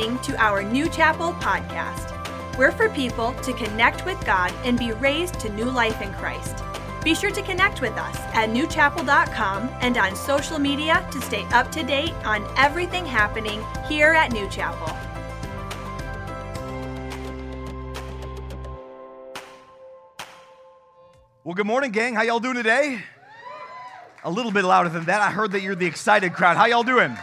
listening to our New Chapel podcast. We're for people to connect with God and be raised to new life in Christ. Be sure to connect with us at newchapel.com and on social media to stay up to date on everything happening here at New Chapel. Well, good morning, gang. How y'all doing today? A little bit louder than that. I heard that you're the excited crowd. How y'all doing?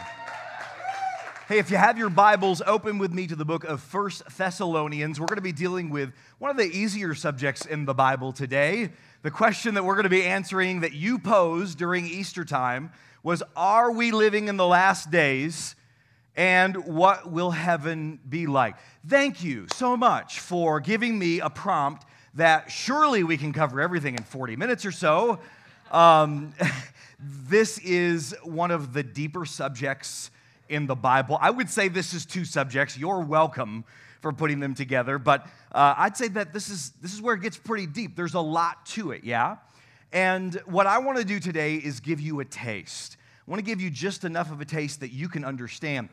Hey, if you have your Bibles, open with me to the book of First Thessalonians. We're going to be dealing with one of the easier subjects in the Bible today. The question that we're going to be answering that you posed during Easter time was Are we living in the last days? And what will heaven be like? Thank you so much for giving me a prompt that surely we can cover everything in 40 minutes or so. Um, this is one of the deeper subjects in the Bible. I would say this is two subjects. You're welcome for putting them together, but uh, I'd say that this is this is where it gets pretty deep. There's a lot to it, yeah. And what I want to do today is give you a taste. I want to give you just enough of a taste that you can understand.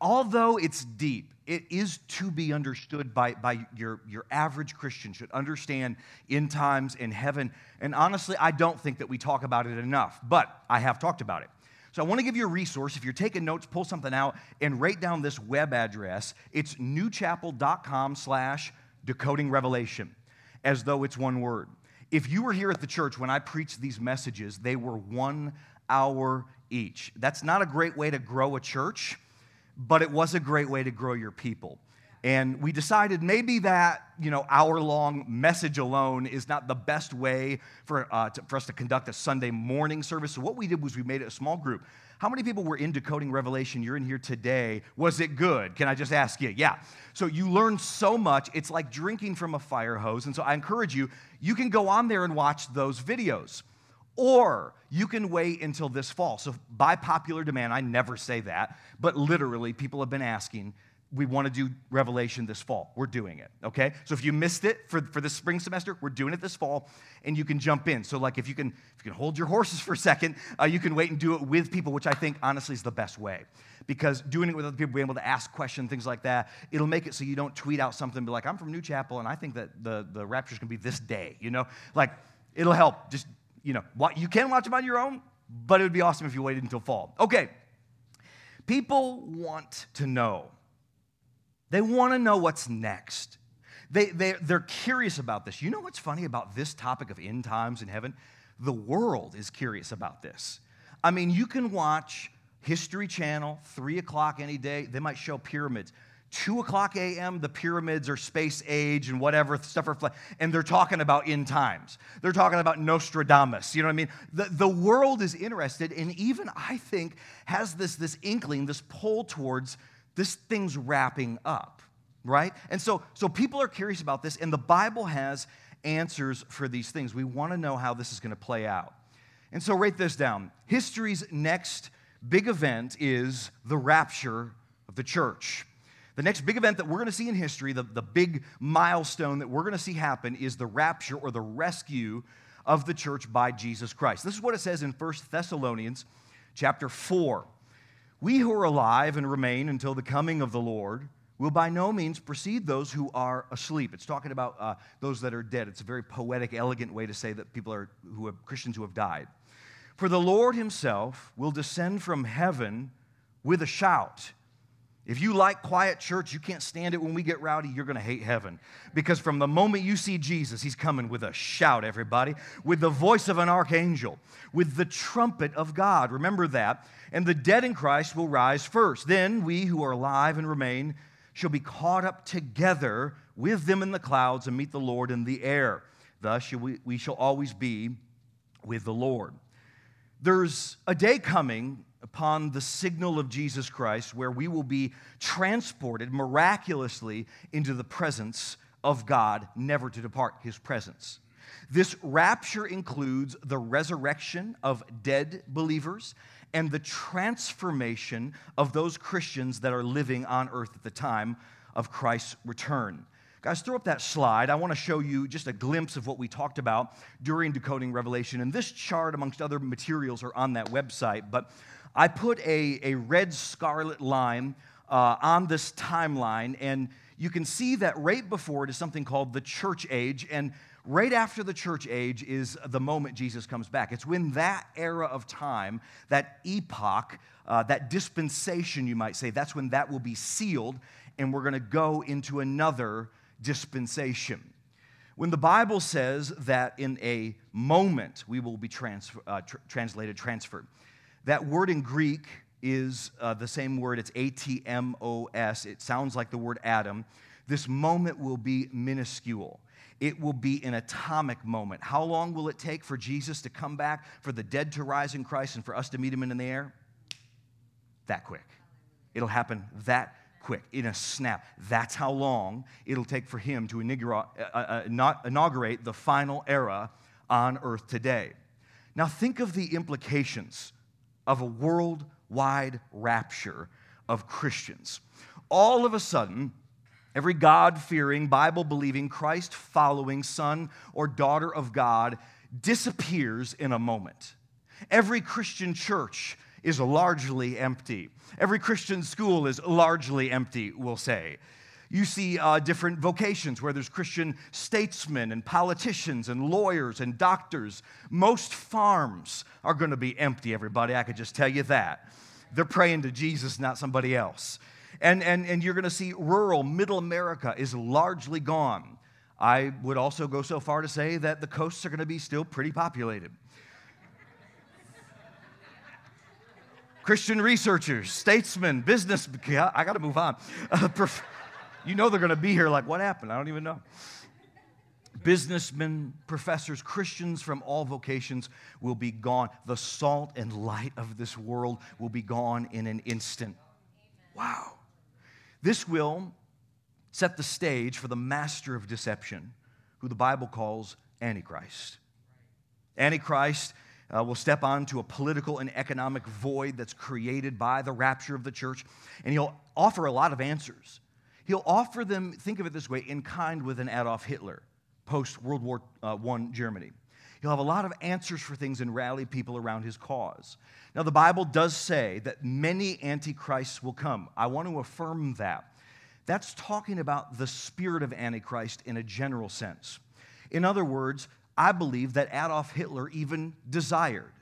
Although it's deep, it is to be understood by, by your, your average Christian, should understand in times in heaven. And honestly, I don't think that we talk about it enough, but I have talked about it. So I want to give you a resource. If you're taking notes, pull something out and write down this web address. It's newchapel.com slash decoding revelation, as though it's one word. If you were here at the church when I preached these messages, they were one hour each. That's not a great way to grow a church, but it was a great way to grow your people. And we decided maybe that, you know, hour long message alone is not the best way for, uh, to, for us to conduct a Sunday morning service. So what we did was we made it a small group. How many people were in decoding Revelation? You're in here today. Was it good? Can I just ask you? Yeah. So you learn so much. It's like drinking from a fire hose. And so I encourage you, you can go on there and watch those videos. Or you can wait until this fall. So, by popular demand, I never say that, but literally, people have been asking we want to do Revelation this fall. We're doing it, okay? So if you missed it for, for the spring semester, we're doing it this fall, and you can jump in. So like if you can, if you can hold your horses for a second, uh, you can wait and do it with people, which I think honestly is the best way. Because doing it with other people, being able to ask questions, things like that, it'll make it so you don't tweet out something, be like, I'm from New Chapel, and I think that the, the rapture's gonna be this day, you know? Like, it'll help. Just, you know, you can watch them on your own, but it would be awesome if you waited until fall. Okay. People want to know they want to know what's next. They, they, they're curious about this. You know what's funny about this topic of end times in heaven? The world is curious about this. I mean, you can watch History Channel, 3 o'clock any day, they might show pyramids. 2 o'clock a.m., the pyramids are space age and whatever stuff are, and they're talking about end times. They're talking about Nostradamus. You know what I mean? The, the world is interested, and even I think has this, this inkling, this pull towards this thing's wrapping up, right? And so, so people are curious about this, and the Bible has answers for these things. We want to know how this is going to play out. And so, write this down. History's next big event is the rapture of the church. The next big event that we're going to see in history, the, the big milestone that we're going to see happen, is the rapture or the rescue of the church by Jesus Christ. This is what it says in 1 Thessalonians chapter 4. We who are alive and remain until the coming of the Lord will by no means precede those who are asleep. It's talking about uh, those that are dead. It's a very poetic, elegant way to say that people are who have Christians who have died. For the Lord himself will descend from heaven with a shout if you like quiet church, you can't stand it when we get rowdy, you're going to hate heaven. Because from the moment you see Jesus, he's coming with a shout, everybody, with the voice of an archangel, with the trumpet of God. Remember that. And the dead in Christ will rise first. Then we who are alive and remain shall be caught up together with them in the clouds and meet the Lord in the air. Thus we shall always be with the Lord. There's a day coming upon the signal of Jesus Christ, where we will be transported miraculously into the presence of God, never to depart his presence. This rapture includes the resurrection of dead believers and the transformation of those Christians that are living on earth at the time of Christ's return. Guys, throw up that slide. I want to show you just a glimpse of what we talked about during Decoding Revelation. And this chart, amongst other materials, are on that website. But I put a, a red scarlet line uh, on this timeline, and you can see that right before it is something called the church age. And right after the church age is the moment Jesus comes back. It's when that era of time, that epoch, uh, that dispensation, you might say, that's when that will be sealed, and we're going to go into another dispensation. When the Bible says that in a moment we will be uh, tr- translated, transferred, that word in Greek is uh, the same word. It's A T M O S. It sounds like the word atom. This moment will be minuscule. It will be an atomic moment. How long will it take for Jesus to come back, for the dead to rise in Christ, and for us to meet him in the air? That quick. It'll happen that quick, in a snap. That's how long it'll take for him to inaugurate, uh, uh, inaugurate the final era on earth today. Now, think of the implications of a worldwide rapture of Christians. All of a sudden, every God fearing, Bible believing, Christ following son or daughter of God disappears in a moment. Every Christian church is largely empty. Every Christian school is largely empty, we'll say. You see uh, different vocations where there's Christian statesmen and politicians and lawyers and doctors. Most farms are going to be empty, everybody. I could just tell you that. They're praying to Jesus, not somebody else. And, and, and you're going to see rural, middle America is largely gone. I would also go so far to say that the coasts are going to be still pretty populated. Christian researchers, statesmen, business. I got to move on. Uh, prof- you know they're going to be here like, what happened? I don't even know. Businessmen, professors, Christians from all vocations will be gone. The salt and light of this world will be gone in an instant. Wow. This will set the stage for the master of deception, who the Bible calls Antichrist. Antichrist uh, will step onto a political and economic void that's created by the rapture of the church, and he'll offer a lot of answers. He'll offer them, think of it this way, in kind with an Adolf Hitler post World War uh, I Germany. He'll have a lot of answers for things and rally people around his cause. Now, the Bible does say that many antichrists will come. I want to affirm that. That's talking about the spirit of Antichrist in a general sense. In other words, I believe that Adolf Hitler even desired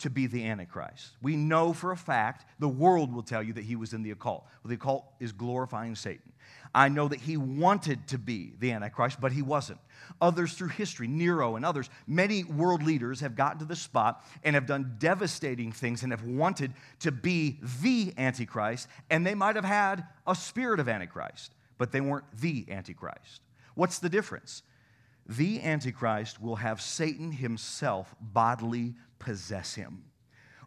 to be the Antichrist. We know for a fact, the world will tell you that he was in the occult. Well, the occult is glorifying Satan. I know that he wanted to be the Antichrist, but he wasn't. Others through history, Nero and others, many world leaders have gotten to the spot and have done devastating things and have wanted to be the Antichrist, and they might have had a spirit of Antichrist, but they weren't the Antichrist. What's the difference? The Antichrist will have Satan himself bodily possess him.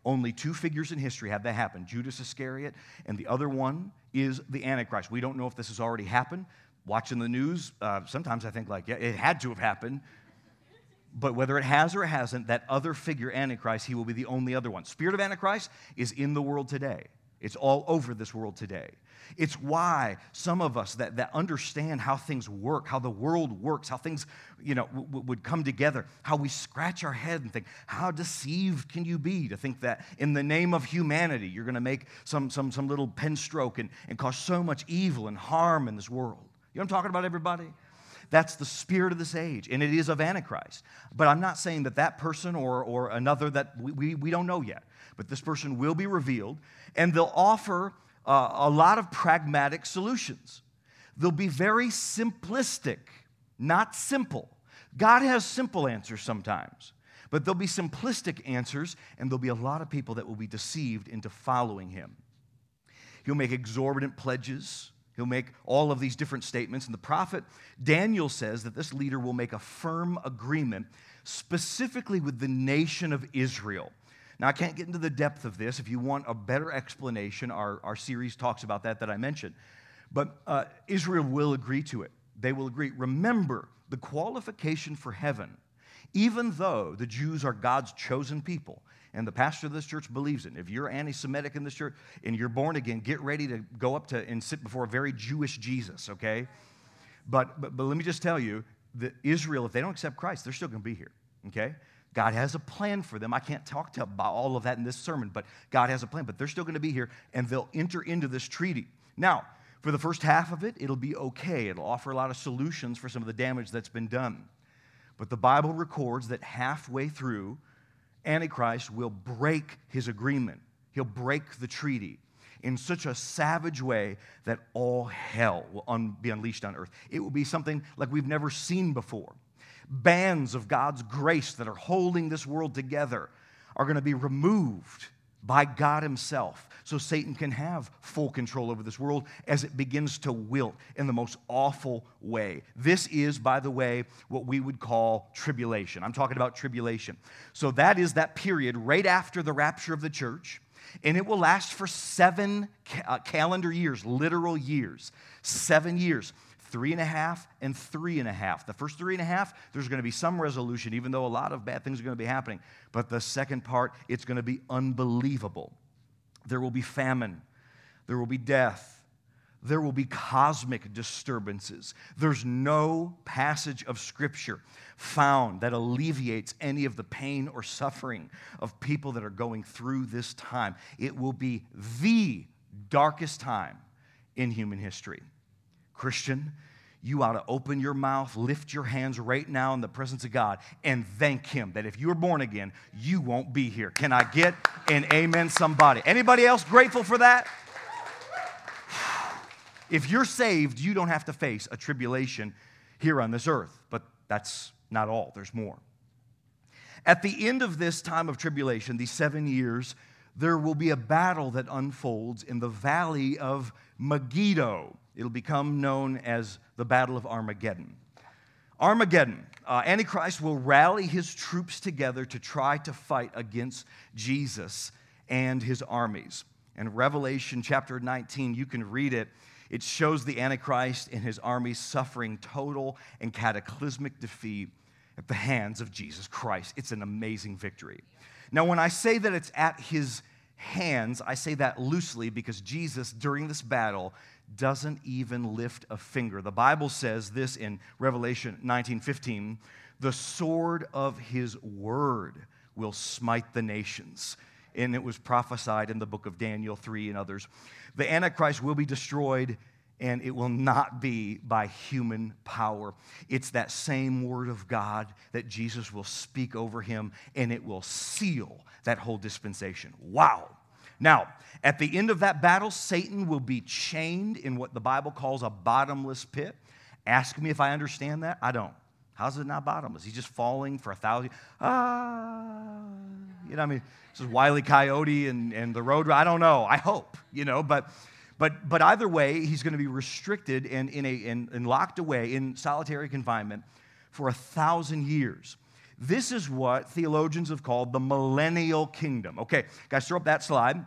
Only two figures in history have that happen Judas Iscariot, and the other one is the Antichrist. We don't know if this has already happened. Watching the news, uh, sometimes I think, like, yeah, it had to have happened. But whether it has or it hasn't, that other figure, Antichrist, he will be the only other one. Spirit of Antichrist is in the world today. It's all over this world today. It's why some of us that, that understand how things work, how the world works, how things you know, w- would come together, how we scratch our head and think, how deceived can you be to think that in the name of humanity, you're going to make some, some, some little pen stroke and, and cause so much evil and harm in this world? You know what I'm talking about, everybody? That's the spirit of this age, and it is of Antichrist. But I'm not saying that that person or, or another that we, we, we don't know yet, but this person will be revealed, and they'll offer uh, a lot of pragmatic solutions. They'll be very simplistic, not simple. God has simple answers sometimes, but there'll be simplistic answers, and there'll be a lot of people that will be deceived into following him. He'll make exorbitant pledges. He'll make all of these different statements. And the prophet Daniel says that this leader will make a firm agreement specifically with the nation of Israel. Now, I can't get into the depth of this. If you want a better explanation, our, our series talks about that that I mentioned. But uh, Israel will agree to it. They will agree. Remember, the qualification for heaven, even though the Jews are God's chosen people, and the pastor of this church believes it. If you're anti Semitic in this church and you're born again, get ready to go up to and sit before a very Jewish Jesus, okay? But, but, but let me just tell you that Israel, if they don't accept Christ, they're still going to be here, okay? God has a plan for them. I can't talk to about all of that in this sermon, but God has a plan. But they're still going to be here, and they'll enter into this treaty. Now, for the first half of it, it'll be okay. It'll offer a lot of solutions for some of the damage that's been done. But the Bible records that halfway through, Antichrist will break his agreement. He'll break the treaty in such a savage way that all hell will un- be unleashed on earth. It will be something like we've never seen before. Bands of God's grace that are holding this world together are going to be removed by God Himself so Satan can have full control over this world as it begins to wilt in the most awful way. This is, by the way, what we would call tribulation. I'm talking about tribulation. So that is that period right after the rapture of the church and it will last for seven uh, calendar years, literal years, seven years. Three and a half and three and a half. The first three and a half, there's going to be some resolution, even though a lot of bad things are going to be happening. But the second part, it's going to be unbelievable. There will be famine, there will be death, there will be cosmic disturbances. There's no passage of Scripture found that alleviates any of the pain or suffering of people that are going through this time. It will be the darkest time in human history. Christian, you ought to open your mouth, lift your hands right now in the presence of God, and thank Him that if you're born again, you won't be here. Can I get an amen, somebody? Anybody else grateful for that? If you're saved, you don't have to face a tribulation here on this earth. But that's not all, there's more. At the end of this time of tribulation, these seven years, there will be a battle that unfolds in the valley of Megiddo. It'll become known as the Battle of Armageddon. Armageddon, uh, Antichrist will rally his troops together to try to fight against Jesus and his armies. In Revelation chapter 19, you can read it it shows the Antichrist and his army suffering total and cataclysmic defeat at the hands of Jesus Christ. It's an amazing victory. Now, when I say that it's at his hands, I say that loosely because Jesus, during this battle, doesn't even lift a finger. The Bible says this in Revelation 19:15, the sword of his word will smite the nations. And it was prophesied in the book of Daniel 3 and others. The Antichrist will be destroyed, and it will not be by human power. It's that same word of God that Jesus will speak over him, and it will seal that whole dispensation. Wow. Now, at the end of that battle, Satan will be chained in what the Bible calls a bottomless pit. Ask me if I understand that. I don't. How's it not bottomless? He's just falling for a thousand. Ah, you know, what I mean, this is Wiley Coyote and, and the road. I don't know. I hope, you know, but but but either way, he's going to be restricted and in a and, and locked away in solitary confinement for a thousand years. This is what theologians have called the millennial kingdom. Okay, guys, throw up that slide.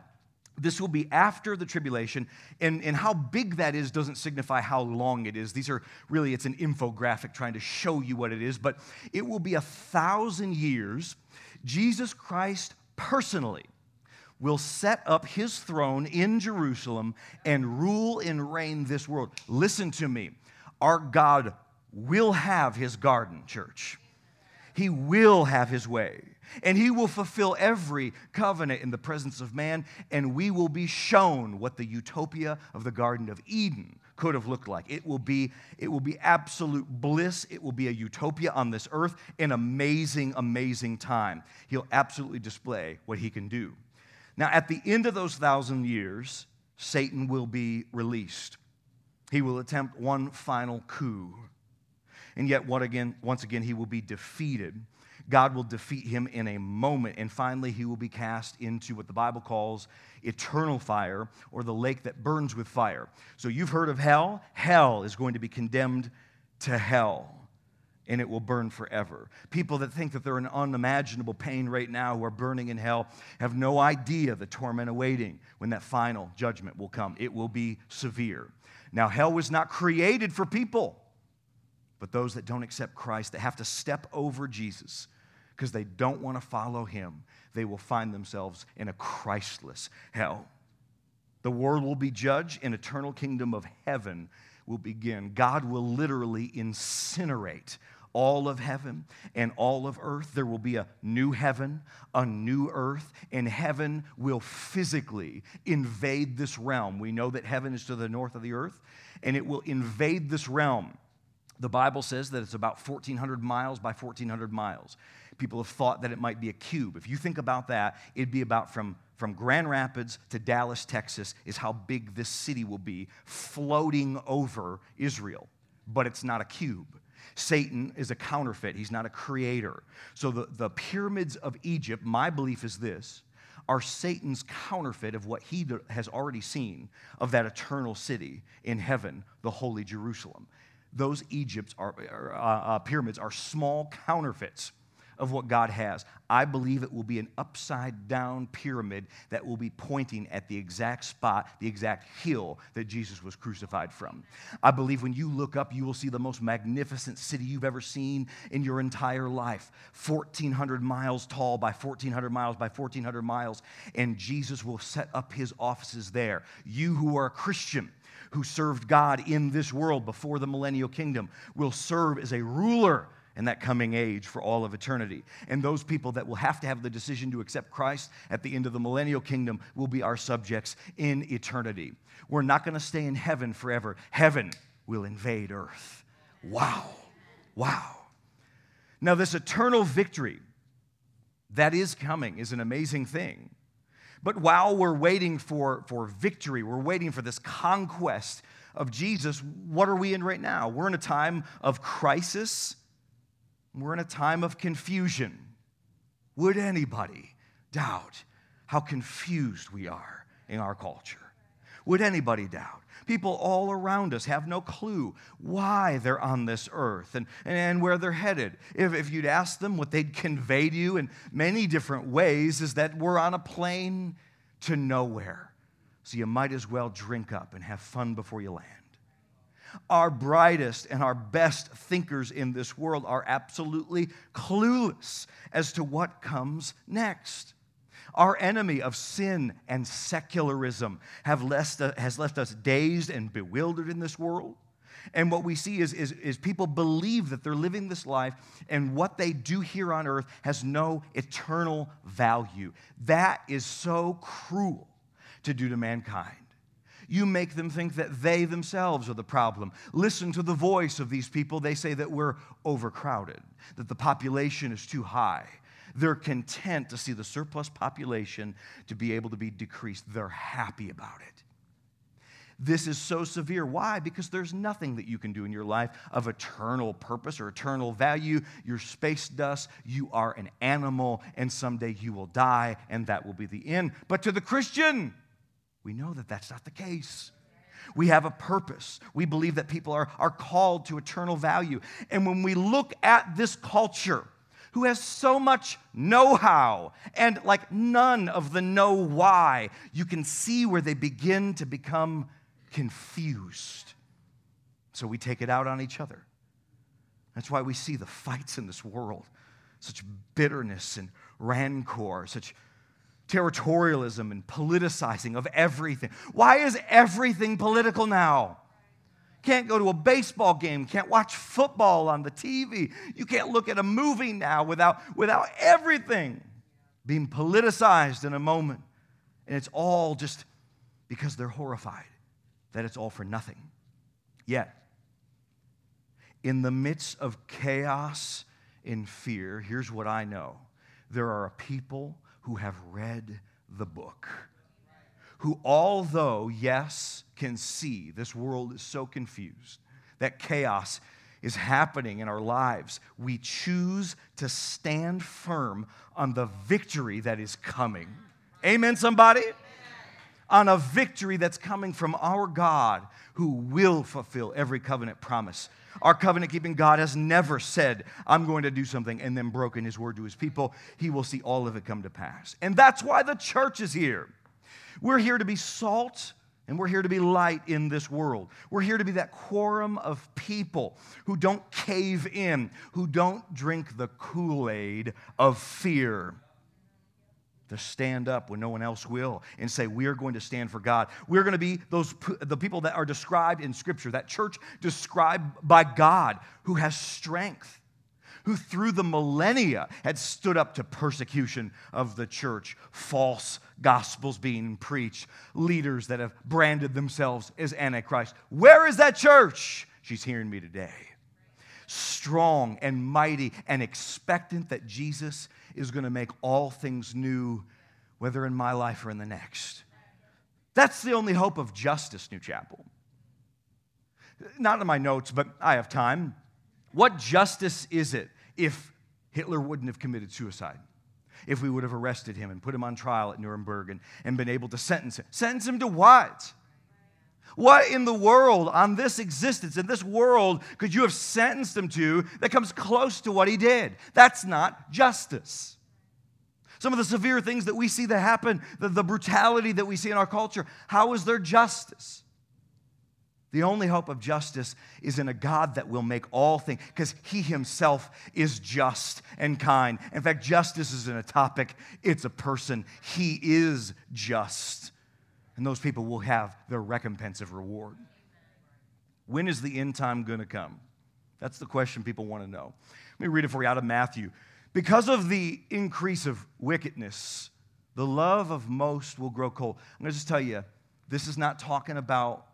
This will be after the tribulation, and, and how big that is doesn't signify how long it is. These are really, it's an infographic trying to show you what it is, but it will be a thousand years. Jesus Christ personally will set up his throne in Jerusalem and rule and reign this world. Listen to me. Our God will have his garden, church. He will have his way. And he will fulfill every covenant in the presence of man, and we will be shown what the utopia of the Garden of Eden could have looked like. It will be, it will be absolute bliss. It will be a utopia on this earth, an amazing, amazing time. He'll absolutely display what he can do. Now, at the end of those thousand years, Satan will be released. He will attempt one final coup. And yet, what again, once again, he will be defeated. God will defeat him in a moment. And finally, he will be cast into what the Bible calls eternal fire or the lake that burns with fire. So, you've heard of hell. Hell is going to be condemned to hell and it will burn forever. People that think that they're in unimaginable pain right now who are burning in hell have no idea the torment awaiting when that final judgment will come. It will be severe. Now, hell was not created for people, but those that don't accept Christ, that have to step over Jesus because they don't want to follow him, they will find themselves in a Christless hell. The world will be judged, an eternal kingdom of heaven will begin. God will literally incinerate all of heaven and all of earth. There will be a new heaven, a new earth, and heaven will physically invade this realm. We know that heaven is to the north of the earth, and it will invade this realm. The Bible says that it's about 1,400 miles by 1,400 miles. People have thought that it might be a cube. If you think about that, it'd be about from, from Grand Rapids to Dallas, Texas, is how big this city will be, floating over Israel. But it's not a cube. Satan is a counterfeit, he's not a creator. So the, the pyramids of Egypt, my belief is this are Satan's counterfeit of what he has already seen of that eternal city in heaven, the holy Jerusalem. Those Egypts are, uh, uh, pyramids are small counterfeits of what God has. I believe it will be an upside down pyramid that will be pointing at the exact spot, the exact hill that Jesus was crucified from. I believe when you look up, you will see the most magnificent city you've ever seen in your entire life 1,400 miles tall by 1,400 miles by 1,400 miles, and Jesus will set up his offices there. You who are a Christian, who served God in this world before the millennial kingdom will serve as a ruler in that coming age for all of eternity. And those people that will have to have the decision to accept Christ at the end of the millennial kingdom will be our subjects in eternity. We're not going to stay in heaven forever. Heaven will invade earth. Wow. Wow. Now, this eternal victory that is coming is an amazing thing. But while we're waiting for, for victory, we're waiting for this conquest of Jesus, what are we in right now? We're in a time of crisis we're in a time of confusion. Would anybody doubt how confused we are in our culture? Would anybody doubt? People all around us have no clue why they're on this earth and, and where they're headed. If, if you'd ask them, what they'd convey to you in many different ways is that we're on a plane to nowhere. So you might as well drink up and have fun before you land our brightest and our best thinkers in this world are absolutely clueless as to what comes next. Our enemy of sin and secularism have left, has left us dazed and bewildered in this world. And what we see is, is, is, people believe that they're living this life and what they do here on earth has no eternal value. That is so cruel to do to mankind. You make them think that they themselves are the problem. Listen to the voice of these people. They say that we're overcrowded, that the population is too high. They're content to see the surplus population to be able to be decreased. They're happy about it. This is so severe. Why? Because there's nothing that you can do in your life of eternal purpose or eternal value. You're space dust. You are an animal, and someday you will die, and that will be the end. But to the Christian, we know that that's not the case. We have a purpose. We believe that people are, are called to eternal value. And when we look at this culture, who has so much know how and like none of the know why, you can see where they begin to become confused. So we take it out on each other. That's why we see the fights in this world such bitterness and rancor, such territorialism and politicizing of everything. Why is everything political now? Can't go to a baseball game, can't watch football on the TV. You can't look at a movie now without, without everything being politicized in a moment. And it's all just because they're horrified that it's all for nothing. Yet, in the midst of chaos and fear, here's what I know there are a people who have read the book, who, although, yes, can see this world is so confused, that chaos is happening in our lives, we choose to stand firm on the victory that is coming. Amen, somebody? On a victory that's coming from our God who will fulfill every covenant promise our covenant keeping God has never said, I'm going to do something and then broken his word to his people. He will see all of it come to pass. And that's why the church is here. We're here to be salt and we're here to be light in this world. We're here to be that quorum of people who don't cave in, who don't drink the Kool Aid of fear to stand up when no one else will and say we are going to stand for god we're going to be those the people that are described in scripture that church described by god who has strength who through the millennia had stood up to persecution of the church, false gospels being preached, leaders that have branded themselves as Antichrist. Where is that church? She's hearing me today. Strong and mighty and expectant that Jesus is going to make all things new, whether in my life or in the next. That's the only hope of justice, New Chapel. Not in my notes, but I have time. What justice is it if Hitler wouldn't have committed suicide? If we would have arrested him and put him on trial at Nuremberg and, and been able to sentence him? Sentence him to what? What in the world, on this existence, in this world, could you have sentenced him to that comes close to what he did? That's not justice. Some of the severe things that we see that happen, the, the brutality that we see in our culture, how is there justice? The only hope of justice is in a God that will make all things, because He Himself is just and kind. In fact, justice isn't a topic, it's a person. He is just. And those people will have their recompense of reward. When is the end time going to come? That's the question people want to know. Let me read it for you out of Matthew because of the increase of wickedness, the love of most will grow cold. I'm going to just tell you, this is not talking about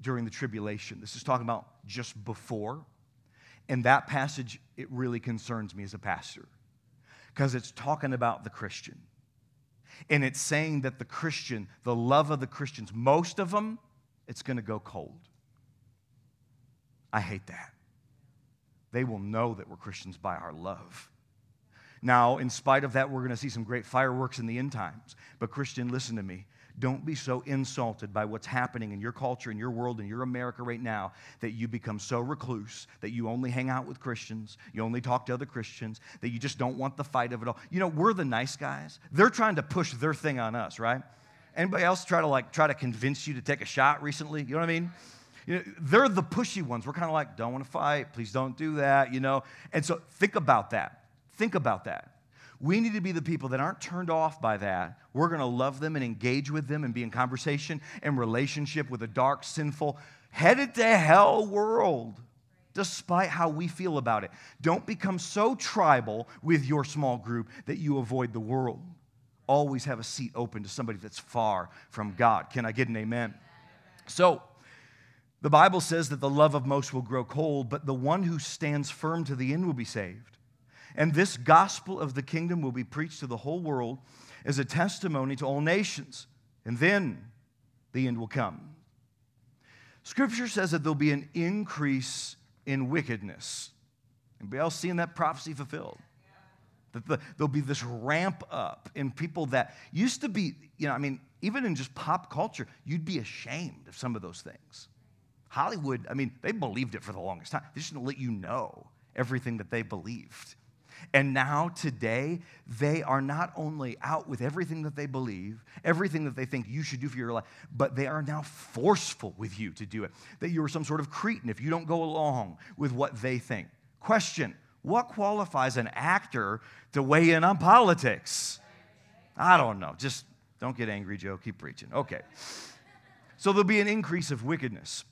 during the tribulation. This is talking about just before. And that passage, it really concerns me as a pastor because it's talking about the Christian. And it's saying that the Christian, the love of the Christians, most of them, it's going to go cold. I hate that. They will know that we're Christians by our love. Now, in spite of that, we're going to see some great fireworks in the end times. But, Christian, listen to me. Don't be so insulted by what's happening in your culture, in your world, in your America right now that you become so recluse that you only hang out with Christians, you only talk to other Christians, that you just don't want the fight of it all. You know, we're the nice guys. They're trying to push their thing on us, right? Anybody else try to like try to convince you to take a shot recently? You know what I mean? You know, they're the pushy ones. We're kind of like, don't want to fight. Please don't do that, you know? And so think about that. Think about that. We need to be the people that aren't turned off by that. We're going to love them and engage with them and be in conversation and relationship with a dark, sinful, headed to hell world, despite how we feel about it. Don't become so tribal with your small group that you avoid the world. Always have a seat open to somebody that's far from God. Can I get an amen? So, the Bible says that the love of most will grow cold, but the one who stands firm to the end will be saved. And this gospel of the kingdom will be preached to the whole world as a testimony to all nations. And then the end will come. Scripture says that there'll be an increase in wickedness. Anybody else seeing that prophecy fulfilled? That the, there'll be this ramp up in people that used to be, you know, I mean, even in just pop culture, you'd be ashamed of some of those things. Hollywood, I mean, they believed it for the longest time. They just didn't let you know everything that they believed. And now, today, they are not only out with everything that they believe, everything that they think you should do for your life, but they are now forceful with you to do it. That you are some sort of cretin if you don't go along with what they think. Question What qualifies an actor to weigh in on politics? I don't know. Just don't get angry, Joe. Keep preaching. Okay. So there'll be an increase of wickedness.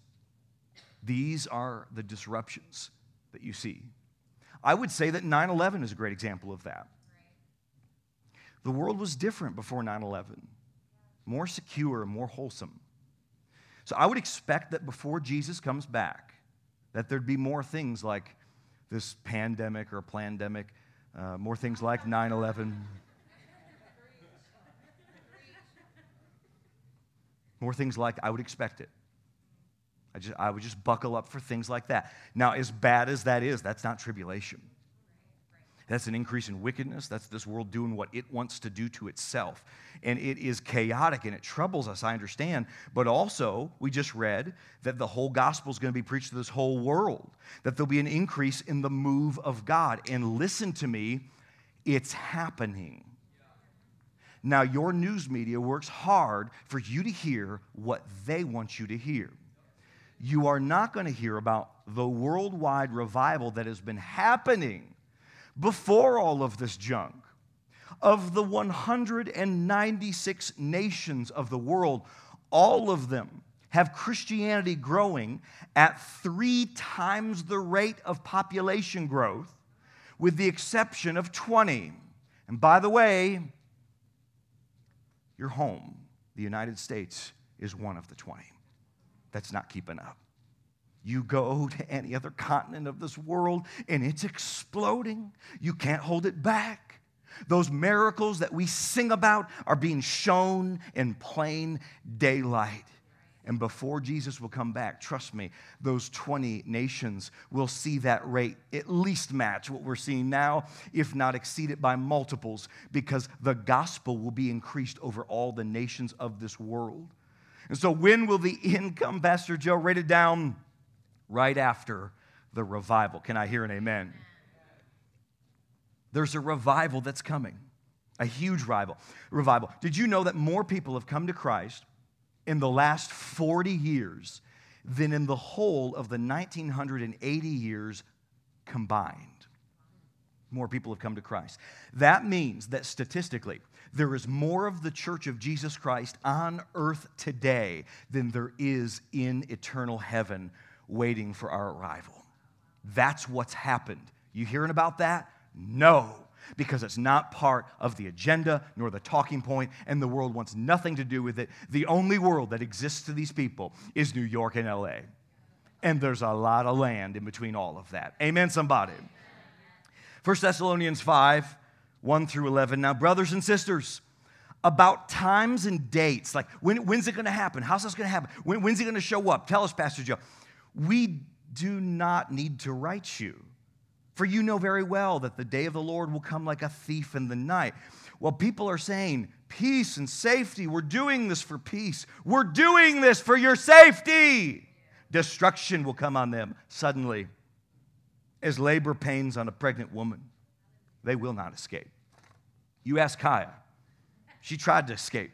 These are the disruptions that you see I would say that 9 11 is a great example of that. The world was different before 9 11, more secure, more wholesome. So I would expect that before Jesus comes back, that there'd be more things like this pandemic or pandemic, uh, more things like 9 11. More things like I would expect it. I, just, I would just buckle up for things like that. Now, as bad as that is, that's not tribulation. That's an increase in wickedness. That's this world doing what it wants to do to itself. And it is chaotic and it troubles us, I understand. But also, we just read that the whole gospel is going to be preached to this whole world, that there'll be an increase in the move of God. And listen to me, it's happening. Now, your news media works hard for you to hear what they want you to hear you are not going to hear about the worldwide revival that has been happening before all of this junk. Of the 196 nations of the world, all of them have Christianity growing at three times the rate of population growth with the exception of 20. And by the way, your home, the United States, is one of the 20 that's not keeping up. You go to any other continent of this world and it's exploding. You can't hold it back. Those miracles that we sing about are being shown in plain daylight. And before Jesus will come back, trust me, those 20 nations will see that rate at least match what we're seeing now, if not exceed it by multiples, because the gospel will be increased over all the nations of this world. And so, when will the end come, Pastor Joe? Write it down right after the revival. Can I hear an amen? There's a revival that's coming, a huge revival. Revival. Did you know that more people have come to Christ in the last 40 years than in the whole of the 1980 years combined? More people have come to Christ. That means that statistically, there is more of the church of Jesus Christ on earth today than there is in eternal heaven waiting for our arrival. That's what's happened. You hearing about that? No, because it's not part of the agenda nor the talking point, and the world wants nothing to do with it. The only world that exists to these people is New York and LA. And there's a lot of land in between all of that. Amen, somebody. 1 Thessalonians 5 1 through 11. Now, brothers and sisters, about times and dates, like when, when's it gonna happen? How's this gonna happen? When, when's he gonna show up? Tell us, Pastor Joe. We do not need to write you, for you know very well that the day of the Lord will come like a thief in the night. Well, people are saying, peace and safety. We're doing this for peace. We're doing this for your safety. Destruction will come on them suddenly as labor pains on a pregnant woman. They will not escape. You ask Kaya. She tried to escape.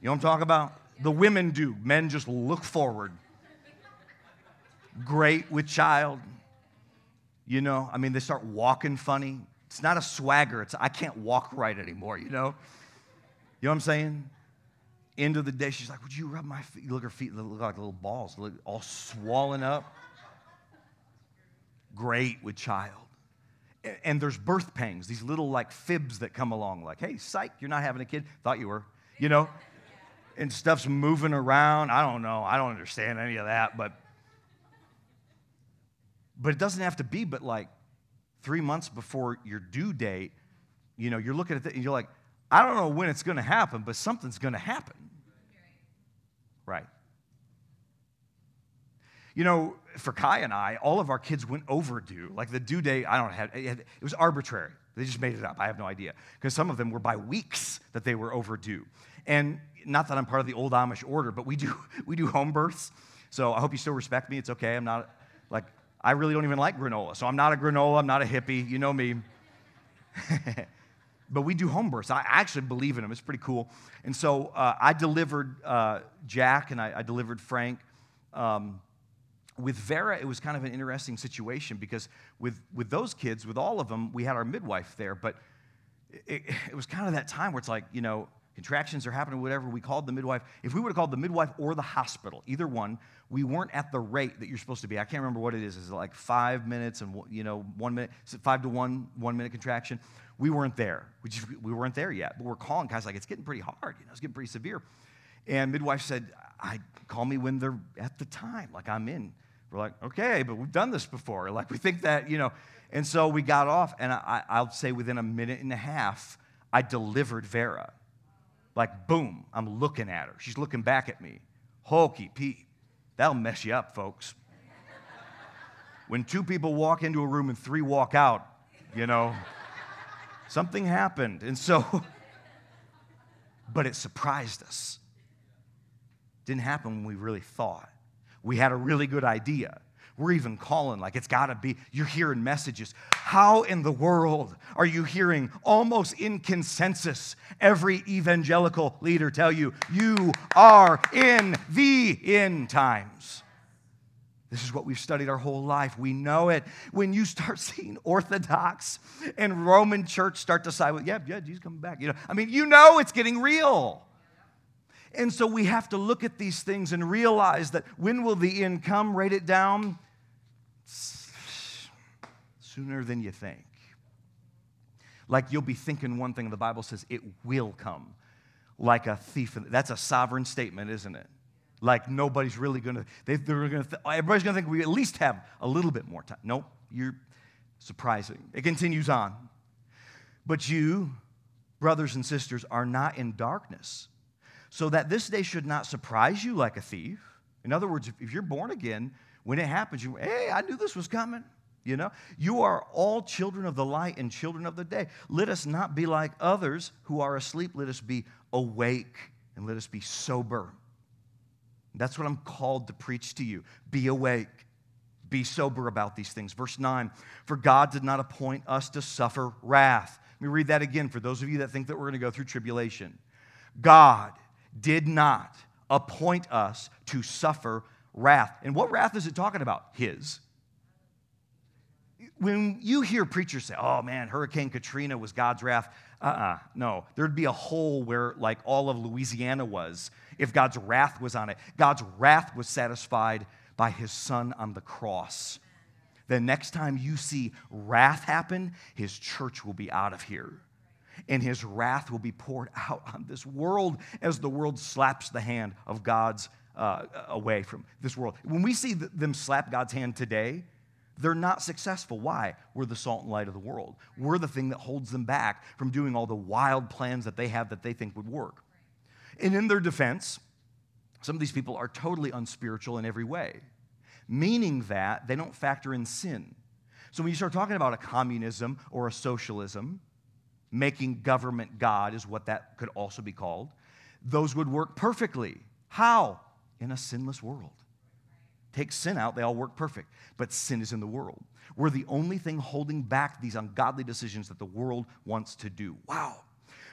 You know what I'm talking about? The women do. Men just look forward. Great with child. You know, I mean, they start walking funny. It's not a swagger. It's I can't walk right anymore, you know? You know what I'm saying? End of the day, she's like, Would you rub my feet? Look, her feet look like little balls, look all swollen up. Great with child and there's birth pangs, these little like fibs that come along, like, hey, psych, you're not having a kid. Thought you were, you know? And stuff's moving around. I don't know. I don't understand any of that, but but it doesn't have to be but like three months before your due date, you know, you're looking at it and you're like, I don't know when it's gonna happen, but something's gonna happen. Right. You know, for Kai and I, all of our kids went overdue. Like the due date, I don't have, it was arbitrary. They just made it up. I have no idea. Because some of them were by weeks that they were overdue. And not that I'm part of the old Amish order, but we do, we do home births. So I hope you still respect me. It's okay. I'm not, like, I really don't even like granola. So I'm not a granola. I'm not a hippie. You know me. but we do home births. I actually believe in them. It's pretty cool. And so uh, I delivered uh, Jack and I, I delivered Frank. Um, with Vera, it was kind of an interesting situation because with, with those kids, with all of them, we had our midwife there, but it, it was kind of that time where it's like, you know, contractions are happening, whatever. We called the midwife. If we would have called the midwife or the hospital, either one, we weren't at the rate that you're supposed to be. I can't remember what it is. Is it like five minutes and you know one minute? Five to one, one minute contraction? We weren't there. We just we weren't there yet. But we're calling guys like it's getting pretty hard. You know, it's getting pretty severe. And midwife said, "I call me when they're at the time, like I'm in." We're like, okay, but we've done this before. Like, we think that, you know. And so we got off, and I, I'll say within a minute and a half, I delivered Vera. Like, boom, I'm looking at her. She's looking back at me. Hokey Pete. That'll mess you up, folks. when two people walk into a room and three walk out, you know, something happened. And so, but it surprised us. Didn't happen when we really thought we had a really good idea. We're even calling, like, it's got to be. You're hearing messages. How in the world are you hearing almost in consensus every evangelical leader tell you, you are in the end times? This is what we've studied our whole life. We know it. When you start seeing Orthodox and Roman church start to side with, yeah, yeah, Jesus coming back. You know, I mean, you know it's getting real. And so we have to look at these things and realize that when will the end come? Write it down. sooner than you think. Like you'll be thinking one thing, the Bible says it will come like a thief. That's a sovereign statement, isn't it? Like nobody's really gonna, they, are gonna, th- everybody's gonna think we at least have a little bit more time. Nope, you're surprising. It continues on. But you, brothers and sisters, are not in darkness, so that this day should not surprise you like a thief. In other words, if you're born again, when it happens, you, hey, I knew this was coming. You know, you are all children of the light and children of the day. Let us not be like others who are asleep. Let us be awake and let us be sober. That's what I'm called to preach to you. Be awake. Be sober about these things. Verse 9 For God did not appoint us to suffer wrath. Let me read that again for those of you that think that we're going to go through tribulation. God did not appoint us to suffer wrath. And what wrath is it talking about? His when you hear preachers say, oh man, Hurricane Katrina was God's wrath, uh uh-uh, uh no. There'd be a hole where, like, all of Louisiana was if God's wrath was on it. God's wrath was satisfied by his son on the cross. The next time you see wrath happen, his church will be out of here. And his wrath will be poured out on this world as the world slaps the hand of God's uh, away from this world. When we see them slap God's hand today, they're not successful. Why? We're the salt and light of the world. We're the thing that holds them back from doing all the wild plans that they have that they think would work. And in their defense, some of these people are totally unspiritual in every way, meaning that they don't factor in sin. So when you start talking about a communism or a socialism, making government God is what that could also be called, those would work perfectly. How? In a sinless world. Take sin out, they all work perfect. But sin is in the world. We're the only thing holding back these ungodly decisions that the world wants to do. Wow.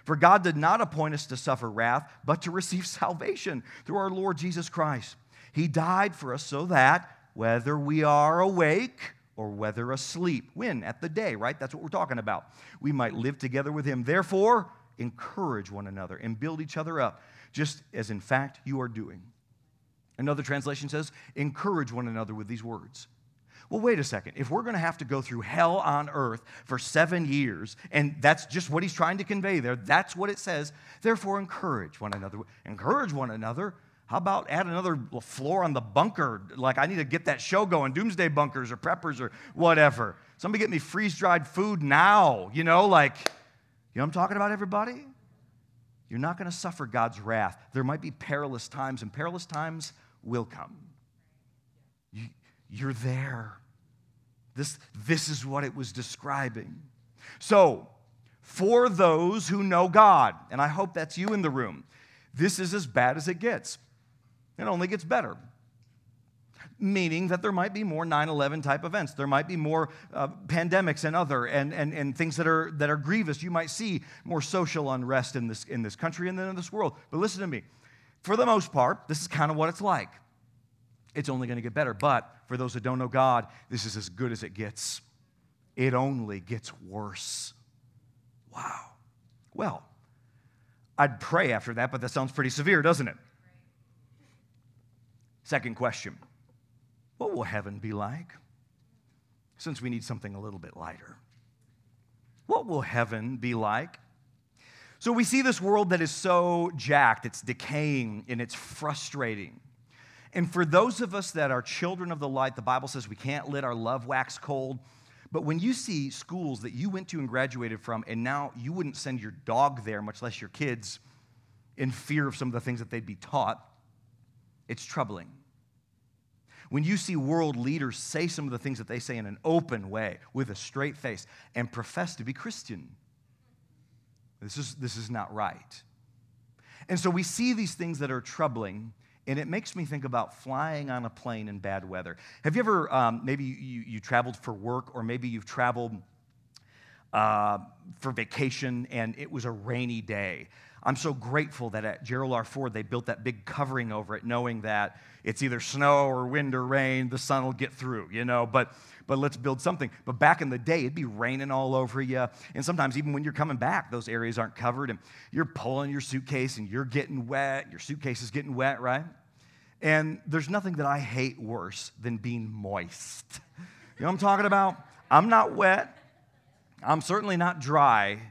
For God did not appoint us to suffer wrath, but to receive salvation through our Lord Jesus Christ. He died for us so that whether we are awake or whether asleep, when? At the day, right? That's what we're talking about. We might live together with Him. Therefore, encourage one another and build each other up, just as in fact you are doing. Another translation says, encourage one another with these words. Well, wait a second. If we're going to have to go through hell on earth for seven years, and that's just what he's trying to convey there, that's what it says. Therefore, encourage one another. Encourage one another. How about add another floor on the bunker? Like, I need to get that show going, doomsday bunkers or preppers or whatever. Somebody get me freeze dried food now. You know, like, you know I'm talking about, everybody? You're not going to suffer God's wrath. There might be perilous times, and perilous times will come. You, are there. This, this is what it was describing. So, for those who know God, and I hope that's you in the room, this is as bad as it gets. It only gets better. Meaning that there might be more 9 11 type events. There might be more uh, pandemics and other, and, and, and things that are, that are grievous. You might see more social unrest in this, in this country and then in this world. But listen to me for the most part, this is kind of what it's like. It's only going to get better. But for those that don't know God, this is as good as it gets. It only gets worse. Wow. Well, I'd pray after that, but that sounds pretty severe, doesn't it? Second question What will heaven be like? Since we need something a little bit lighter. What will heaven be like? So we see this world that is so jacked, it's decaying and it's frustrating. And for those of us that are children of the light, the Bible says we can't let our love wax cold. But when you see schools that you went to and graduated from, and now you wouldn't send your dog there, much less your kids, in fear of some of the things that they'd be taught, it's troubling. When you see world leaders say some of the things that they say in an open way, with a straight face, and profess to be Christian, this is, this is not right. And so we see these things that are troubling, and it makes me think about flying on a plane in bad weather. Have you ever, um, maybe you, you traveled for work, or maybe you've traveled uh, for vacation and it was a rainy day? I'm so grateful that at Gerald R. Ford they built that big covering over it, knowing that it's either snow or wind or rain, the sun will get through, you know. But but let's build something. But back in the day, it'd be raining all over you. And sometimes, even when you're coming back, those areas aren't covered. And you're pulling your suitcase and you're getting wet. Your suitcase is getting wet, right? And there's nothing that I hate worse than being moist. You know what I'm talking about? I'm not wet. I'm certainly not dry,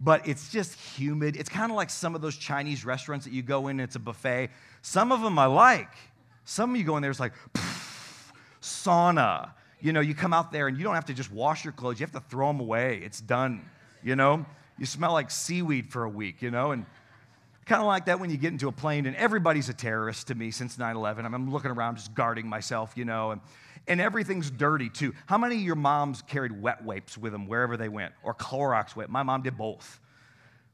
but it's just humid. It's kind of like some of those Chinese restaurants that you go in, it's a buffet. Some of them I like. Some of you go in there, it's like sauna. You know, you come out there and you don't have to just wash your clothes, you have to throw them away. It's done, you know? You smell like seaweed for a week, you know? And kind of like that when you get into a plane and everybody's a terrorist to me since 9 11. I'm looking around just guarding myself, you know? And and everything's dirty too. How many of your moms carried wet wipes with them wherever they went or Clorox wipe? My mom did both.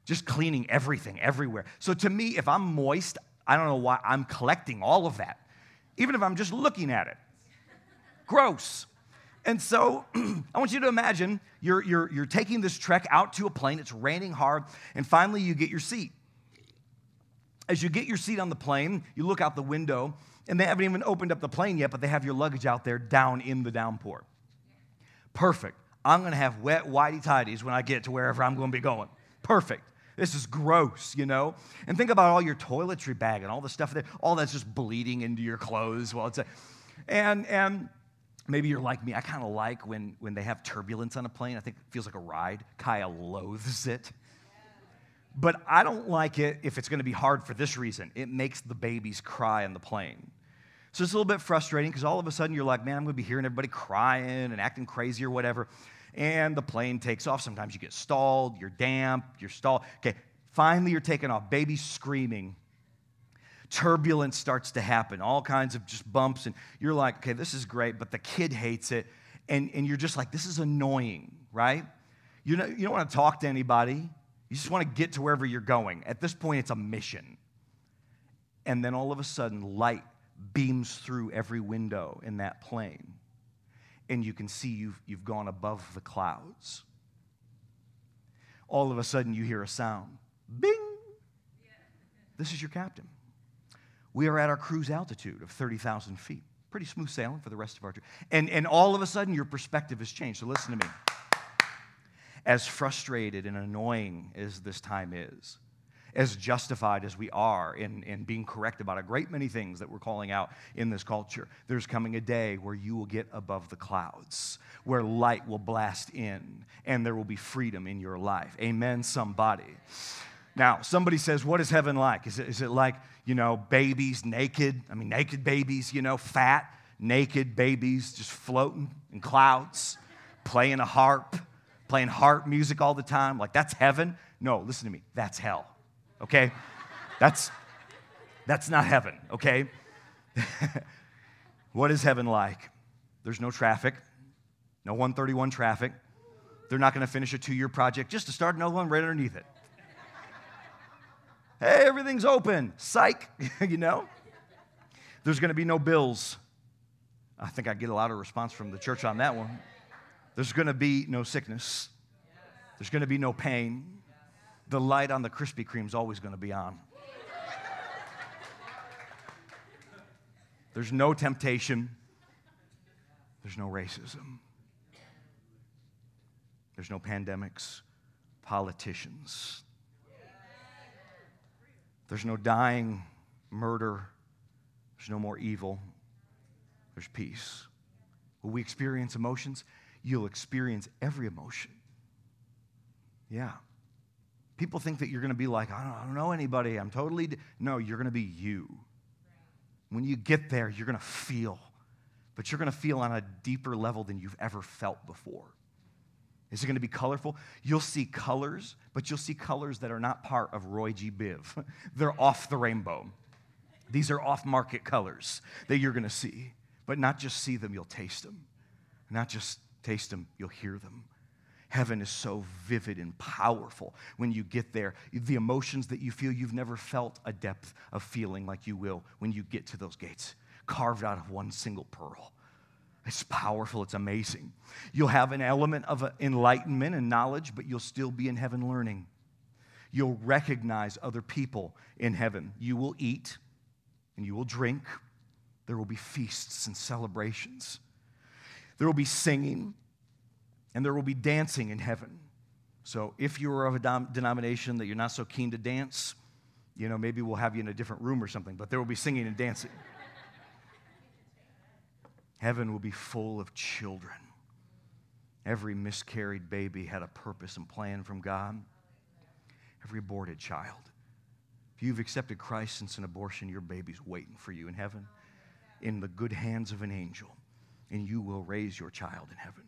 Just cleaning everything everywhere. So to me, if I'm moist, I don't know why I'm collecting all of that, even if I'm just looking at it. Gross. And so I want you to imagine you're, you're, you're taking this trek out to a plane, it's raining hard, and finally you get your seat. As you get your seat on the plane, you look out the window and they haven't even opened up the plane yet, but they have your luggage out there down in the downpour. Perfect. I'm going to have wet whitey tidies when I get to wherever I'm going to be going. Perfect. This is gross, you know? And think about all your toiletry bag and all the stuff that all that's just bleeding into your clothes. Well, it's a, and and maybe you're like me. I kind of like when when they have turbulence on a plane. I think it feels like a ride. Kaya loathes it. But I don't like it if it's going to be hard for this reason. It makes the babies cry on the plane. So it's a little bit frustrating because all of a sudden you're like, man, I'm going to be hearing everybody crying and acting crazy or whatever. And the plane takes off. Sometimes you get stalled, you're damp, you're stalled. Okay, finally you're taking off, baby's screaming. Turbulence starts to happen, all kinds of just bumps. And you're like, okay, this is great, but the kid hates it. And, and you're just like, this is annoying, right? You, know, you don't want to talk to anybody. You just want to get to wherever you're going. At this point, it's a mission. And then all of a sudden, light beams through every window in that plane, and you can see you've, you've gone above the clouds. All of a sudden, you hear a sound Bing! This is your captain. We are at our cruise altitude of 30,000 feet. Pretty smooth sailing for the rest of our trip. And, and all of a sudden, your perspective has changed. So listen to me. As frustrated and annoying as this time is, as justified as we are in, in being correct about a great many things that we're calling out in this culture. There's coming a day where you will get above the clouds, where light will blast in, and there will be freedom in your life. Amen, somebody. Now, somebody says, What is heaven like? Is it, is it like, you know, babies naked? I mean, naked babies, you know, fat, naked babies just floating in clouds, playing a harp, playing harp music all the time? Like, that's heaven? No, listen to me, that's hell okay? That's, that's not heaven, okay? what is heaven like? There's no traffic, no 131 traffic. They're not going to finish a two year project just to start another one right underneath it. hey, everything's open. Psych, you know? There's going to be no bills. I think I get a lot of response from the church on that one. There's going to be no sickness. There's going to be no pain the light on the Krispy Kreme is always going to be on. There's no temptation. There's no racism. There's no pandemics, politicians. There's no dying, murder. There's no more evil. There's peace. Will we experience emotions? You'll experience every emotion. Yeah. People think that you're going to be like, I don't, I don't know anybody. I'm totally. No, you're going to be you. When you get there, you're going to feel, but you're going to feel on a deeper level than you've ever felt before. Is it going to be colorful? You'll see colors, but you'll see colors that are not part of Roy G. Biv. They're off the rainbow. These are off market colors that you're going to see. But not just see them, you'll taste them. Not just taste them, you'll hear them. Heaven is so vivid and powerful when you get there. The emotions that you feel, you've never felt a depth of feeling like you will when you get to those gates, carved out of one single pearl. It's powerful, it's amazing. You'll have an element of enlightenment and knowledge, but you'll still be in heaven learning. You'll recognize other people in heaven. You will eat and you will drink. There will be feasts and celebrations. There will be singing and there will be dancing in heaven. So if you are of a denomination that you're not so keen to dance, you know, maybe we'll have you in a different room or something, but there will be singing and dancing. Heaven will be full of children. Every miscarried baby had a purpose and plan from God. Every aborted child. If you've accepted Christ since an abortion, your baby's waiting for you in heaven in the good hands of an angel, and you will raise your child in heaven.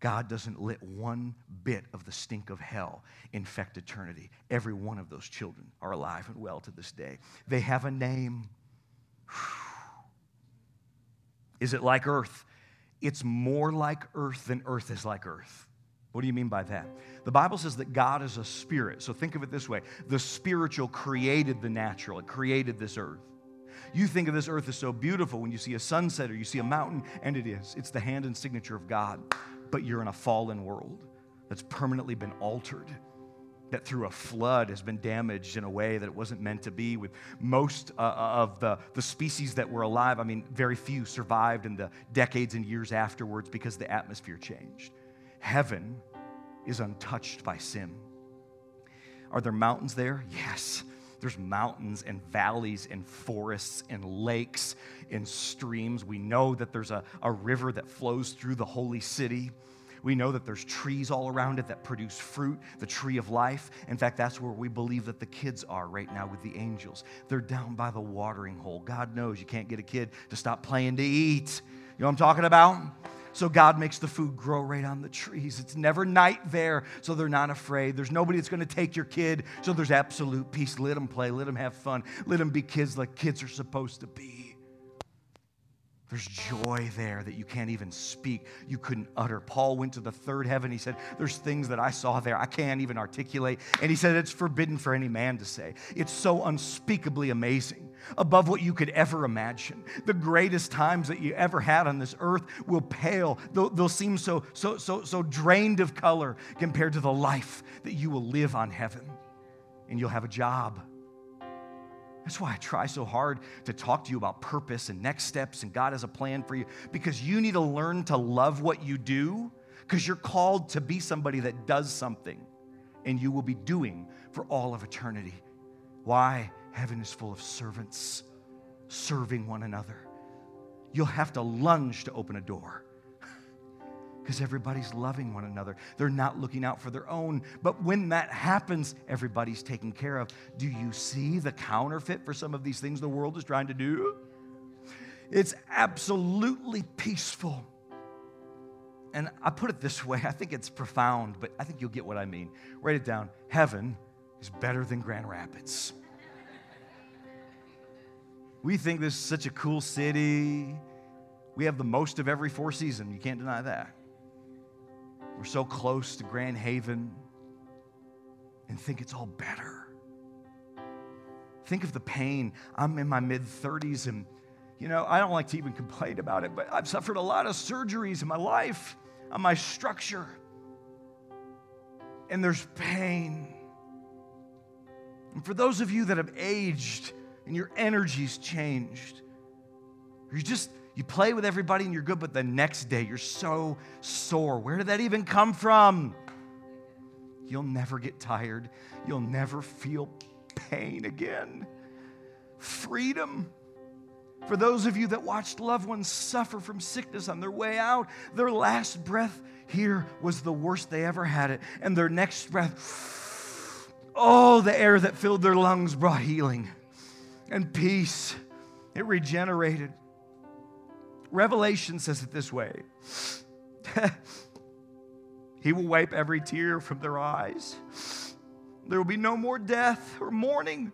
God doesn't let one bit of the stink of hell infect eternity. Every one of those children are alive and well to this day. They have a name. Is it like earth? It's more like earth than earth is like earth. What do you mean by that? The Bible says that God is a spirit. So think of it this way the spiritual created the natural, it created this earth. You think of this earth as so beautiful when you see a sunset or you see a mountain, and it is. It's the hand and signature of God. But you're in a fallen world that's permanently been altered that through a flood has been damaged in a way that it wasn't meant to be. With most uh, uh, of the, the species that were alive, I mean, very few survived in the decades and years afterwards because the atmosphere changed. Heaven is untouched by sin. Are there mountains there? Yes. There's mountains and valleys and forests and lakes and streams. We know that there's a, a river that flows through the holy city. We know that there's trees all around it that produce fruit, the tree of life. In fact, that's where we believe that the kids are right now with the angels. They're down by the watering hole. God knows you can't get a kid to stop playing to eat. You know what I'm talking about? So God makes the food grow right on the trees. It's never night there, so they're not afraid. There's nobody that's going to take your kid, so there's absolute peace. Let them play, let them have fun, let them be kids like kids are supposed to be. There's joy there that you can't even speak. You couldn't utter. Paul went to the third heaven. He said, There's things that I saw there I can't even articulate. And he said, It's forbidden for any man to say. It's so unspeakably amazing, above what you could ever imagine. The greatest times that you ever had on this earth will pale. They'll, they'll seem so, so, so, so drained of color compared to the life that you will live on heaven. And you'll have a job that's why I try so hard to talk to you about purpose and next steps, and God has a plan for you because you need to learn to love what you do because you're called to be somebody that does something and you will be doing for all of eternity. Why? Heaven is full of servants serving one another. You'll have to lunge to open a door because everybody's loving one another. They're not looking out for their own. But when that happens, everybody's taken care of. Do you see the counterfeit for some of these things the world is trying to do? It's absolutely peaceful. And I put it this way I think it's profound, but I think you'll get what I mean. Write it down. Heaven is better than Grand Rapids. We think this is such a cool city. We have the most of every four season. You can't deny that. We're so close to Grand Haven and think it's all better. Think of the pain. I'm in my mid 30s and, you know, I don't like to even complain about it, but I've suffered a lot of surgeries in my life on my structure. And there's pain. And for those of you that have aged and your energy's changed, you're just you play with everybody and you're good, but the next day you're so sore. Where did that even come from? You'll never get tired. You'll never feel pain again. Freedom. For those of you that watched loved ones suffer from sickness on their way out, their last breath here was the worst they ever had it. And their next breath, oh, the air that filled their lungs brought healing and peace. It regenerated. Revelation says it this way He will wipe every tear from their eyes. There will be no more death or mourning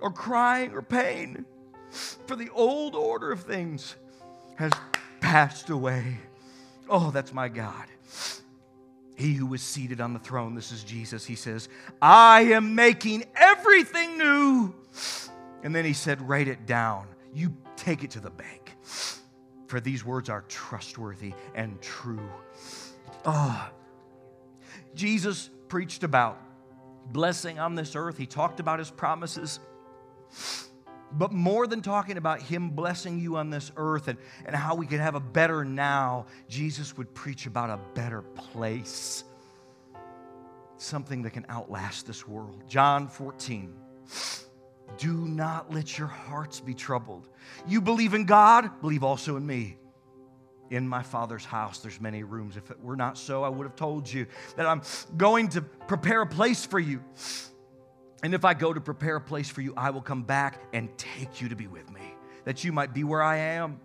or crying or pain, for the old order of things has passed away. Oh, that's my God. He who was seated on the throne, this is Jesus, he says, I am making everything new. And then he said, Write it down. You take it to the bank for these words are trustworthy and true. Oh, Jesus preached about blessing on this earth, he talked about his promises. But more than talking about him blessing you on this earth and, and how we can have a better now, Jesus would preach about a better place. Something that can outlast this world. John 14. Do not let your hearts be troubled. You believe in God, believe also in me. In my Father's house, there's many rooms. If it were not so, I would have told you that I'm going to prepare a place for you. And if I go to prepare a place for you, I will come back and take you to be with me, that you might be where I am.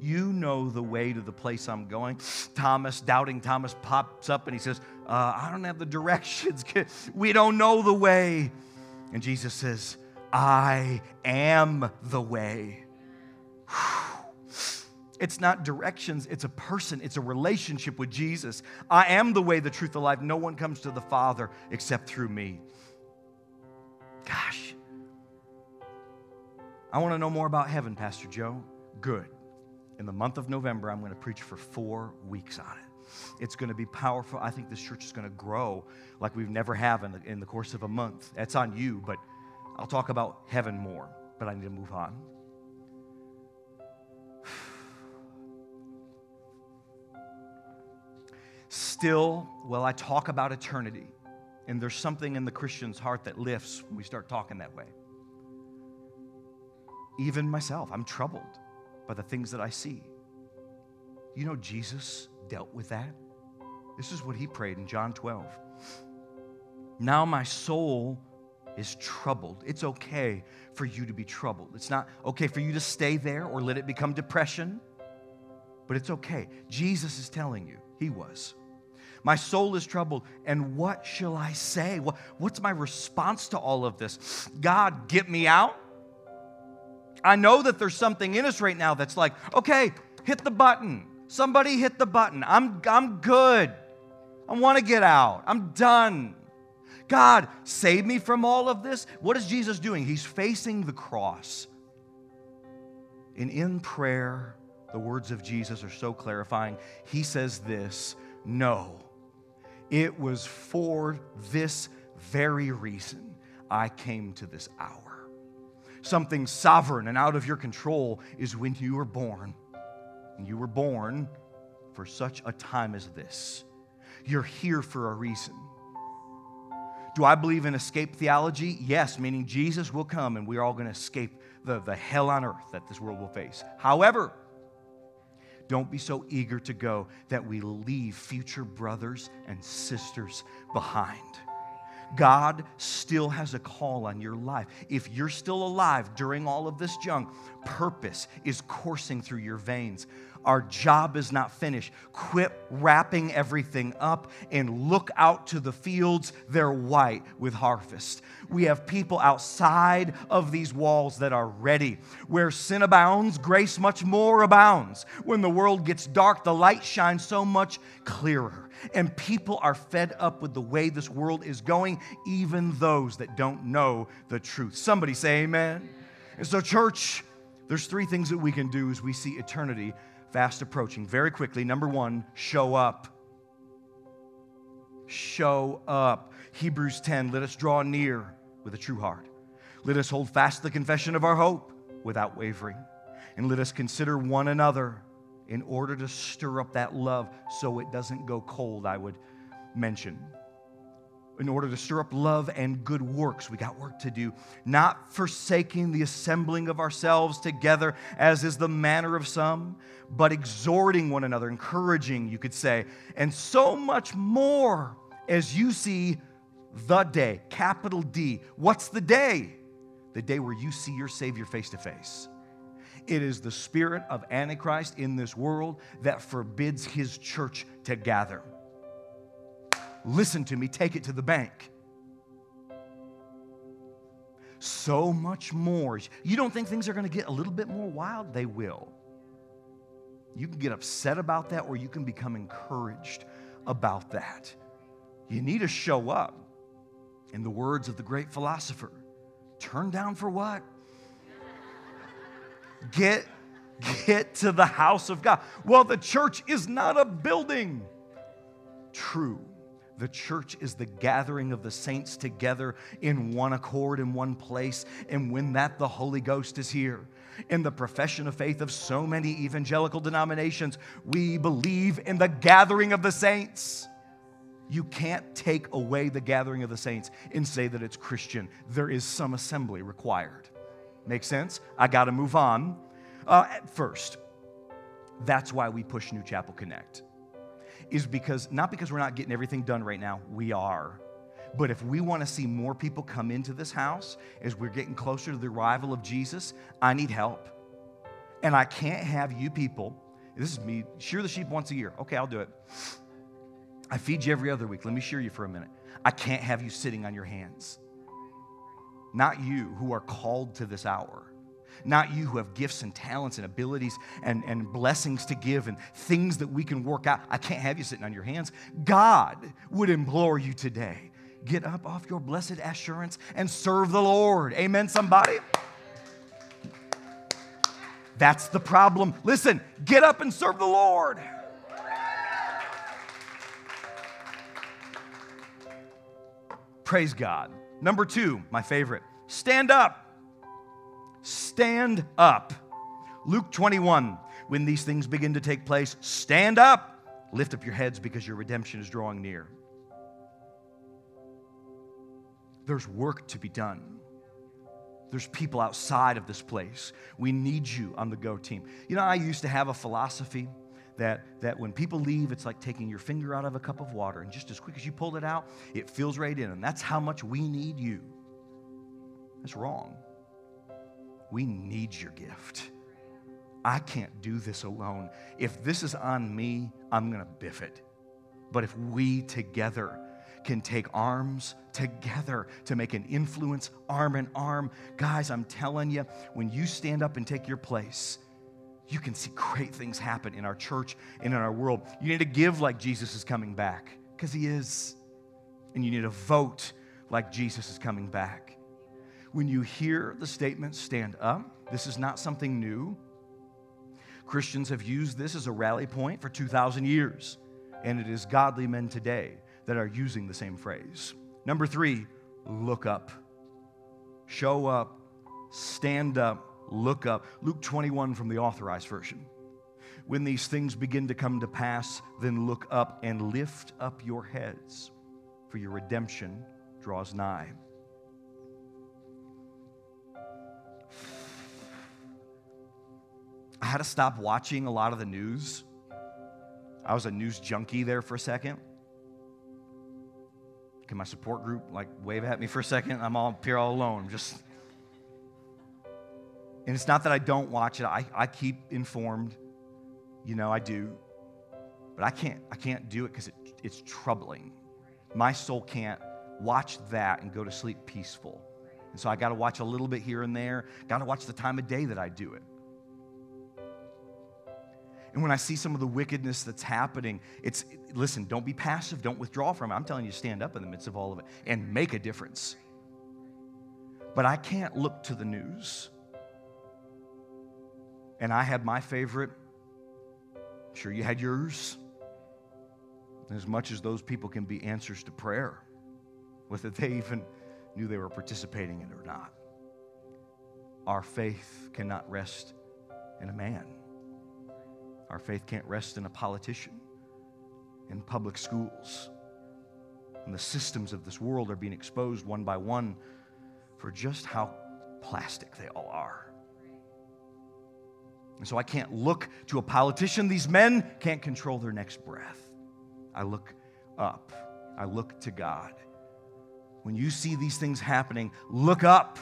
You know the way to the place I'm going. Thomas, doubting Thomas, pops up and he says, uh, I don't have the directions. We don't know the way. And Jesus says, I am the way. It's not directions, it's a person, it's a relationship with Jesus. I am the way, the truth, the life. No one comes to the Father except through me. Gosh. I want to know more about heaven, Pastor Joe. Good. In the month of November, I'm going to preach for four weeks on it. It's going to be powerful. I think this church is going to grow like we've never have in the, in the course of a month. That's on you, but I'll talk about heaven more. But I need to move on. Still, while I talk about eternity, and there's something in the Christian's heart that lifts when we start talking that way. Even myself, I'm troubled by the things that I see. You know, Jesus dealt with that. This is what he prayed in John 12. Now my soul is troubled. It's okay for you to be troubled. It's not okay for you to stay there or let it become depression, but it's okay. Jesus is telling you, he was. My soul is troubled, and what shall I say? What's my response to all of this? God, get me out. I know that there's something in us right now that's like, okay, hit the button. Somebody hit the button. I'm, I'm good. I want to get out. I'm done. God, save me from all of this. What is Jesus doing? He's facing the cross. And in prayer, the words of Jesus are so clarifying. He says this No, it was for this very reason I came to this hour. Something sovereign and out of your control is when you were born. And you were born for such a time as this. You're here for a reason. Do I believe in escape theology? Yes, meaning Jesus will come and we're all going to escape the, the hell on earth that this world will face. However, don't be so eager to go that we leave future brothers and sisters behind. God still has a call on your life. If you're still alive during all of this junk, purpose is coursing through your veins. Our job is not finished. Quit wrapping everything up and look out to the fields. They're white with harvest. We have people outside of these walls that are ready. Where sin abounds, grace much more abounds. When the world gets dark, the light shines so much clearer. And people are fed up with the way this world is going, even those that don't know the truth. Somebody say amen. And so, church, there's three things that we can do as we see eternity fast approaching. Very quickly, number one, show up. Show up. Hebrews 10, let us draw near with a true heart. Let us hold fast the confession of our hope without wavering. And let us consider one another in order to stir up that love so it doesn't go cold, I would mention in order to stir up love and good works. We got work to do. Not forsaking the assembling of ourselves together, as is the manner of some, but exhorting one another, encouraging, you could say, and so much more as you see the day, capital D. What's the day? The day where you see your Savior face to face. It is the spirit of Antichrist in this world that forbids his church to gather listen to me, take it to the bank. So much more. You don't think things are going to get a little bit more wild? They will. You can get upset about that or you can become encouraged about that. You need to show up. In the words of the great philosopher, turn down for what? Get get to the house of God. Well, the church is not a building. True. The church is the gathering of the saints together in one accord in one place. And when that, the Holy Ghost is here. In the profession of faith of so many evangelical denominations, we believe in the gathering of the saints. You can't take away the gathering of the saints and say that it's Christian. There is some assembly required. Make sense? I got to move on. Uh, first, That's why we push New Chapel Connect. Is because, not because we're not getting everything done right now, we are. But if we want to see more people come into this house as we're getting closer to the arrival of Jesus, I need help. And I can't have you people, this is me, shear the sheep once a year. Okay, I'll do it. I feed you every other week. Let me shear you for a minute. I can't have you sitting on your hands. Not you who are called to this hour. Not you who have gifts and talents and abilities and, and blessings to give and things that we can work out. I can't have you sitting on your hands. God would implore you today get up off your blessed assurance and serve the Lord. Amen, somebody? That's the problem. Listen, get up and serve the Lord. Praise God. Number two, my favorite, stand up. Stand up. Luke 21, when these things begin to take place, stand up. Lift up your heads because your redemption is drawing near. There's work to be done. There's people outside of this place. We need you on the go team. You know, I used to have a philosophy that, that when people leave, it's like taking your finger out of a cup of water, and just as quick as you pull it out, it fills right in. And that's how much we need you. That's wrong. We need your gift. I can't do this alone. If this is on me, I'm going to biff it. But if we together can take arms together to make an influence, arm in arm, guys, I'm telling you, when you stand up and take your place, you can see great things happen in our church and in our world. You need to give like Jesus is coming back, because he is. And you need to vote like Jesus is coming back. When you hear the statement, stand up, this is not something new. Christians have used this as a rally point for 2,000 years, and it is godly men today that are using the same phrase. Number three, look up. Show up, stand up, look up. Luke 21 from the authorized version. When these things begin to come to pass, then look up and lift up your heads, for your redemption draws nigh. I had to stop watching a lot of the news. I was a news junkie there for a second. Can my support group like wave at me for a second? I'm all up here all alone. I'm just and it's not that I don't watch it. I, I keep informed. You know, I do. But I can't I can't do it because it, it's troubling. My soul can't watch that and go to sleep peaceful. And so I got to watch a little bit here and there. Got to watch the time of day that I do it. And when I see some of the wickedness that's happening, it's listen, don't be passive, don't withdraw from it. I'm telling you, stand up in the midst of all of it and make a difference. But I can't look to the news. And I had my favorite. I'm sure you had yours. As much as those people can be answers to prayer, whether they even knew they were participating in it or not. Our faith cannot rest in a man. Our faith can't rest in a politician, in public schools. And the systems of this world are being exposed one by one for just how plastic they all are. And so I can't look to a politician. These men can't control their next breath. I look up, I look to God. When you see these things happening, look up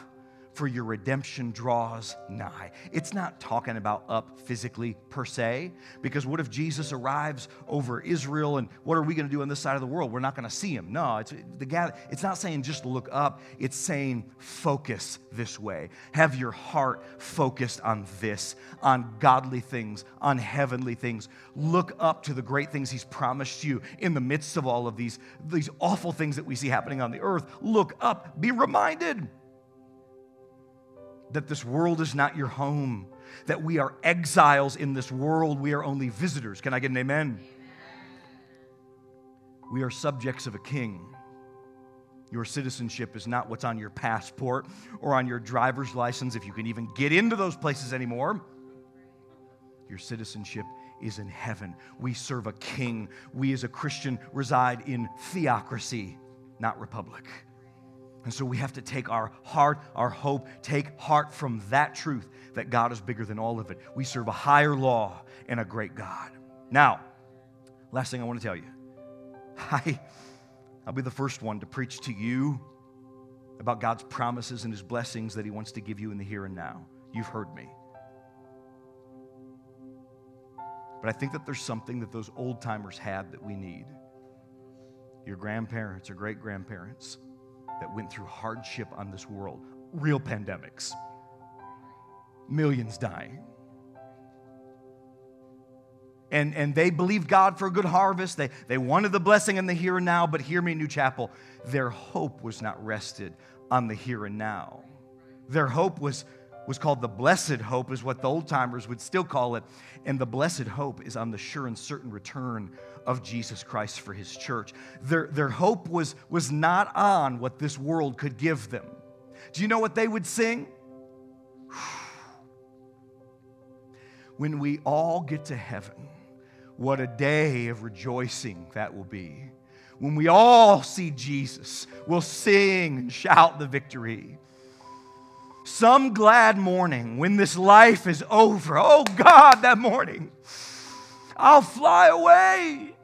for your redemption draws nigh. It's not talking about up physically per se, because what if Jesus arrives over Israel and what are we going to do on this side of the world? We're not going to see him. No, it's the guy, it's not saying just look up, it's saying focus this way. Have your heart focused on this, on godly things, on heavenly things. Look up to the great things he's promised you in the midst of all of these, these awful things that we see happening on the earth. Look up, be reminded that this world is not your home, that we are exiles in this world. We are only visitors. Can I get an amen? amen? We are subjects of a king. Your citizenship is not what's on your passport or on your driver's license, if you can even get into those places anymore. Your citizenship is in heaven. We serve a king. We, as a Christian, reside in theocracy, not republic. And so we have to take our heart, our hope, take heart from that truth that God is bigger than all of it. We serve a higher law and a great God. Now, last thing I want to tell you I, I'll be the first one to preach to you about God's promises and his blessings that he wants to give you in the here and now. You've heard me. But I think that there's something that those old timers had that we need. Your grandparents or great grandparents that went through hardship on this world, real pandemics, millions dying. And, and they believed God for a good harvest. They, they wanted the blessing in the here and now, but hear me, New Chapel, their hope was not rested on the here and now. Their hope was, was called the blessed hope, is what the old timers would still call it. And the blessed hope is on the sure and certain return of Jesus Christ for his church. Their, their hope was, was not on what this world could give them. Do you know what they would sing? When we all get to heaven, what a day of rejoicing that will be. When we all see Jesus, we'll sing and shout the victory. Some glad morning when this life is over, oh God, that morning, I'll fly away.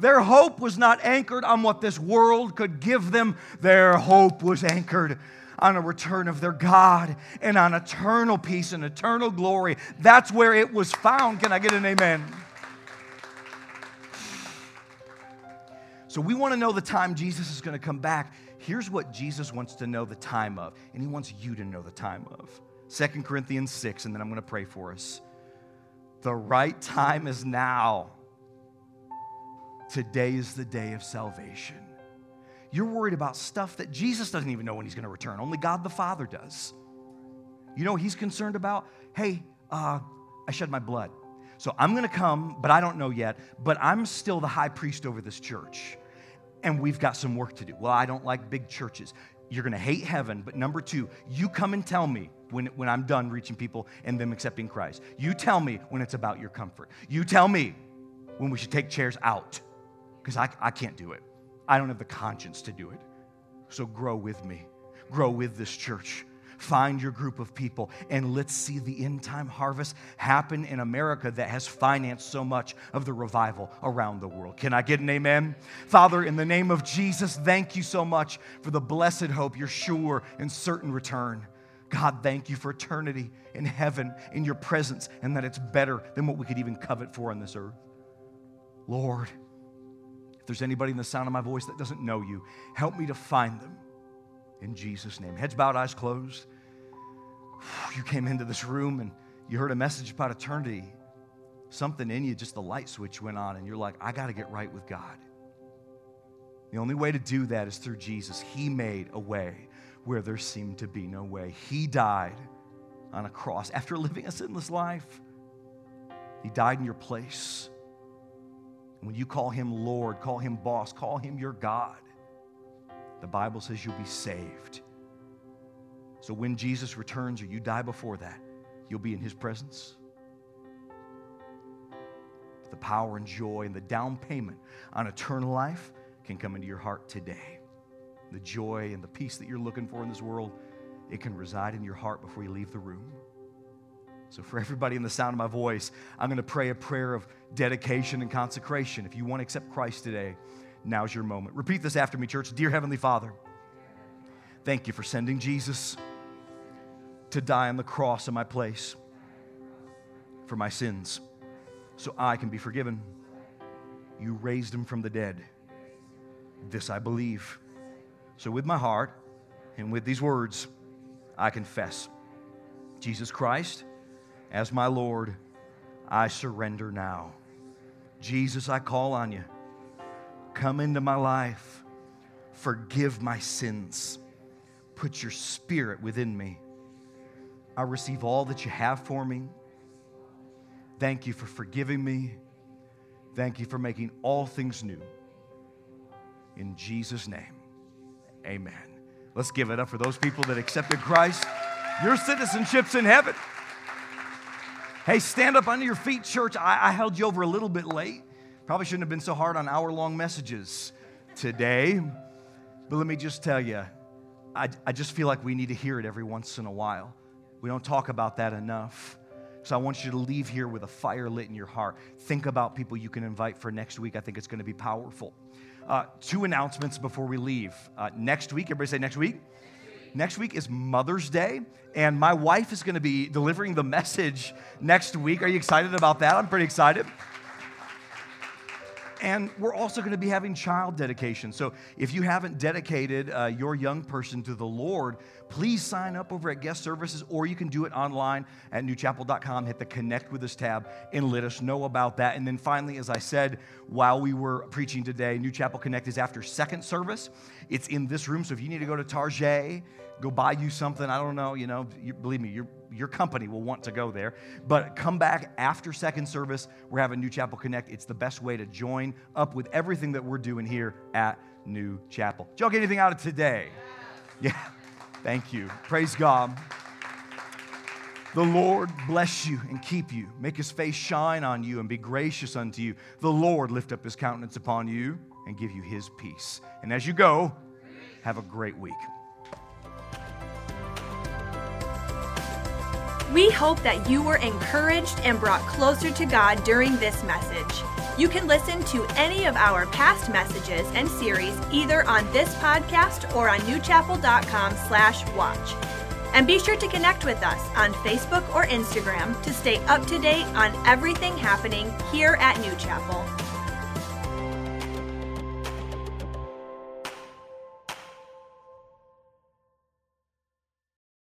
Their hope was not anchored on what this world could give them, their hope was anchored on a return of their God and on eternal peace and eternal glory. That's where it was found. Can I get an amen? So we want to know the time Jesus is going to come back. Here's what Jesus wants to know the time of, and he wants you to know the time of. 2 Corinthians 6, and then I'm going to pray for us. The right time is now. Today is the day of salvation. You're worried about stuff that Jesus doesn't even know when he's going to return. Only God the Father does. You know he's concerned about? Hey, uh, I shed my blood. So I'm going to come, but I don't know yet. But I'm still the high priest over this church. And we've got some work to do. Well, I don't like big churches. You're going to hate heaven. But number two, you come and tell me when, when I'm done reaching people and them accepting Christ. You tell me when it's about your comfort. You tell me when we should take chairs out because I, I can't do it. I don't have the conscience to do it. So grow with me, grow with this church. Find your group of people and let's see the end time harvest happen in America that has financed so much of the revival around the world. Can I get an amen? Father, in the name of Jesus, thank you so much for the blessed hope, your sure and certain return. God, thank you for eternity in heaven, in your presence, and that it's better than what we could even covet for on this earth. Lord, if there's anybody in the sound of my voice that doesn't know you, help me to find them in Jesus' name. Heads bowed, eyes closed. You came into this room and you heard a message about eternity. Something in you, just the light switch went on, and you're like, I got to get right with God. The only way to do that is through Jesus. He made a way where there seemed to be no way. He died on a cross after living a sinless life. He died in your place. When you call him Lord, call him boss, call him your God, the Bible says you'll be saved. So when Jesus returns or you die before that, you'll be in his presence. The power and joy and the down payment on eternal life can come into your heart today. The joy and the peace that you're looking for in this world, it can reside in your heart before you leave the room. So, for everybody in the sound of my voice, I'm going to pray a prayer of dedication and consecration. If you want to accept Christ today, now's your moment. Repeat this after me, church. Dear Heavenly Father, thank you for sending Jesus to die on the cross in my place for my sins so I can be forgiven. You raised him from the dead. This I believe. So, with my heart and with these words, I confess Jesus Christ as my Lord, I surrender now. Jesus, I call on you. Come into my life. Forgive my sins. Put your spirit within me. I receive all that you have for me. Thank you for forgiving me. Thank you for making all things new. In Jesus' name, amen. Let's give it up for those people that accepted Christ. Your citizenship's in heaven. Hey, stand up under your feet, church. I, I held you over a little bit late. Probably shouldn't have been so hard on hour long messages today. But let me just tell you, I, I just feel like we need to hear it every once in a while. We don't talk about that enough. So I want you to leave here with a fire lit in your heart. Think about people you can invite for next week. I think it's going to be powerful. Uh, two announcements before we leave. Uh, next week, everybody say next week. Next week is Mother's Day, and my wife is going to be delivering the message next week. Are you excited about that? I'm pretty excited. And we're also going to be having child dedication. So if you haven't dedicated uh, your young person to the Lord, please sign up over at guest services, or you can do it online at newchapel.com. Hit the connect with us tab and let us know about that. And then finally, as I said while we were preaching today, New Chapel Connect is after second service. It's in this room. So if you need to go to Target, go buy you something. I don't know, you know, you, believe me, your, your company will want to go there. But come back after second service. We're having New Chapel Connect. It's the best way to join up with everything that we're doing here at New Chapel. Did y'all get anything out of today? Yeah. Thank you. Praise God. The Lord bless you and keep you, make his face shine on you and be gracious unto you. The Lord lift up his countenance upon you and give you his peace. And as you go, have a great week. We hope that you were encouraged and brought closer to God during this message. You can listen to any of our past messages and series either on this podcast or on newchapel.com/watch. And be sure to connect with us on Facebook or Instagram to stay up to date on everything happening here at New Chapel.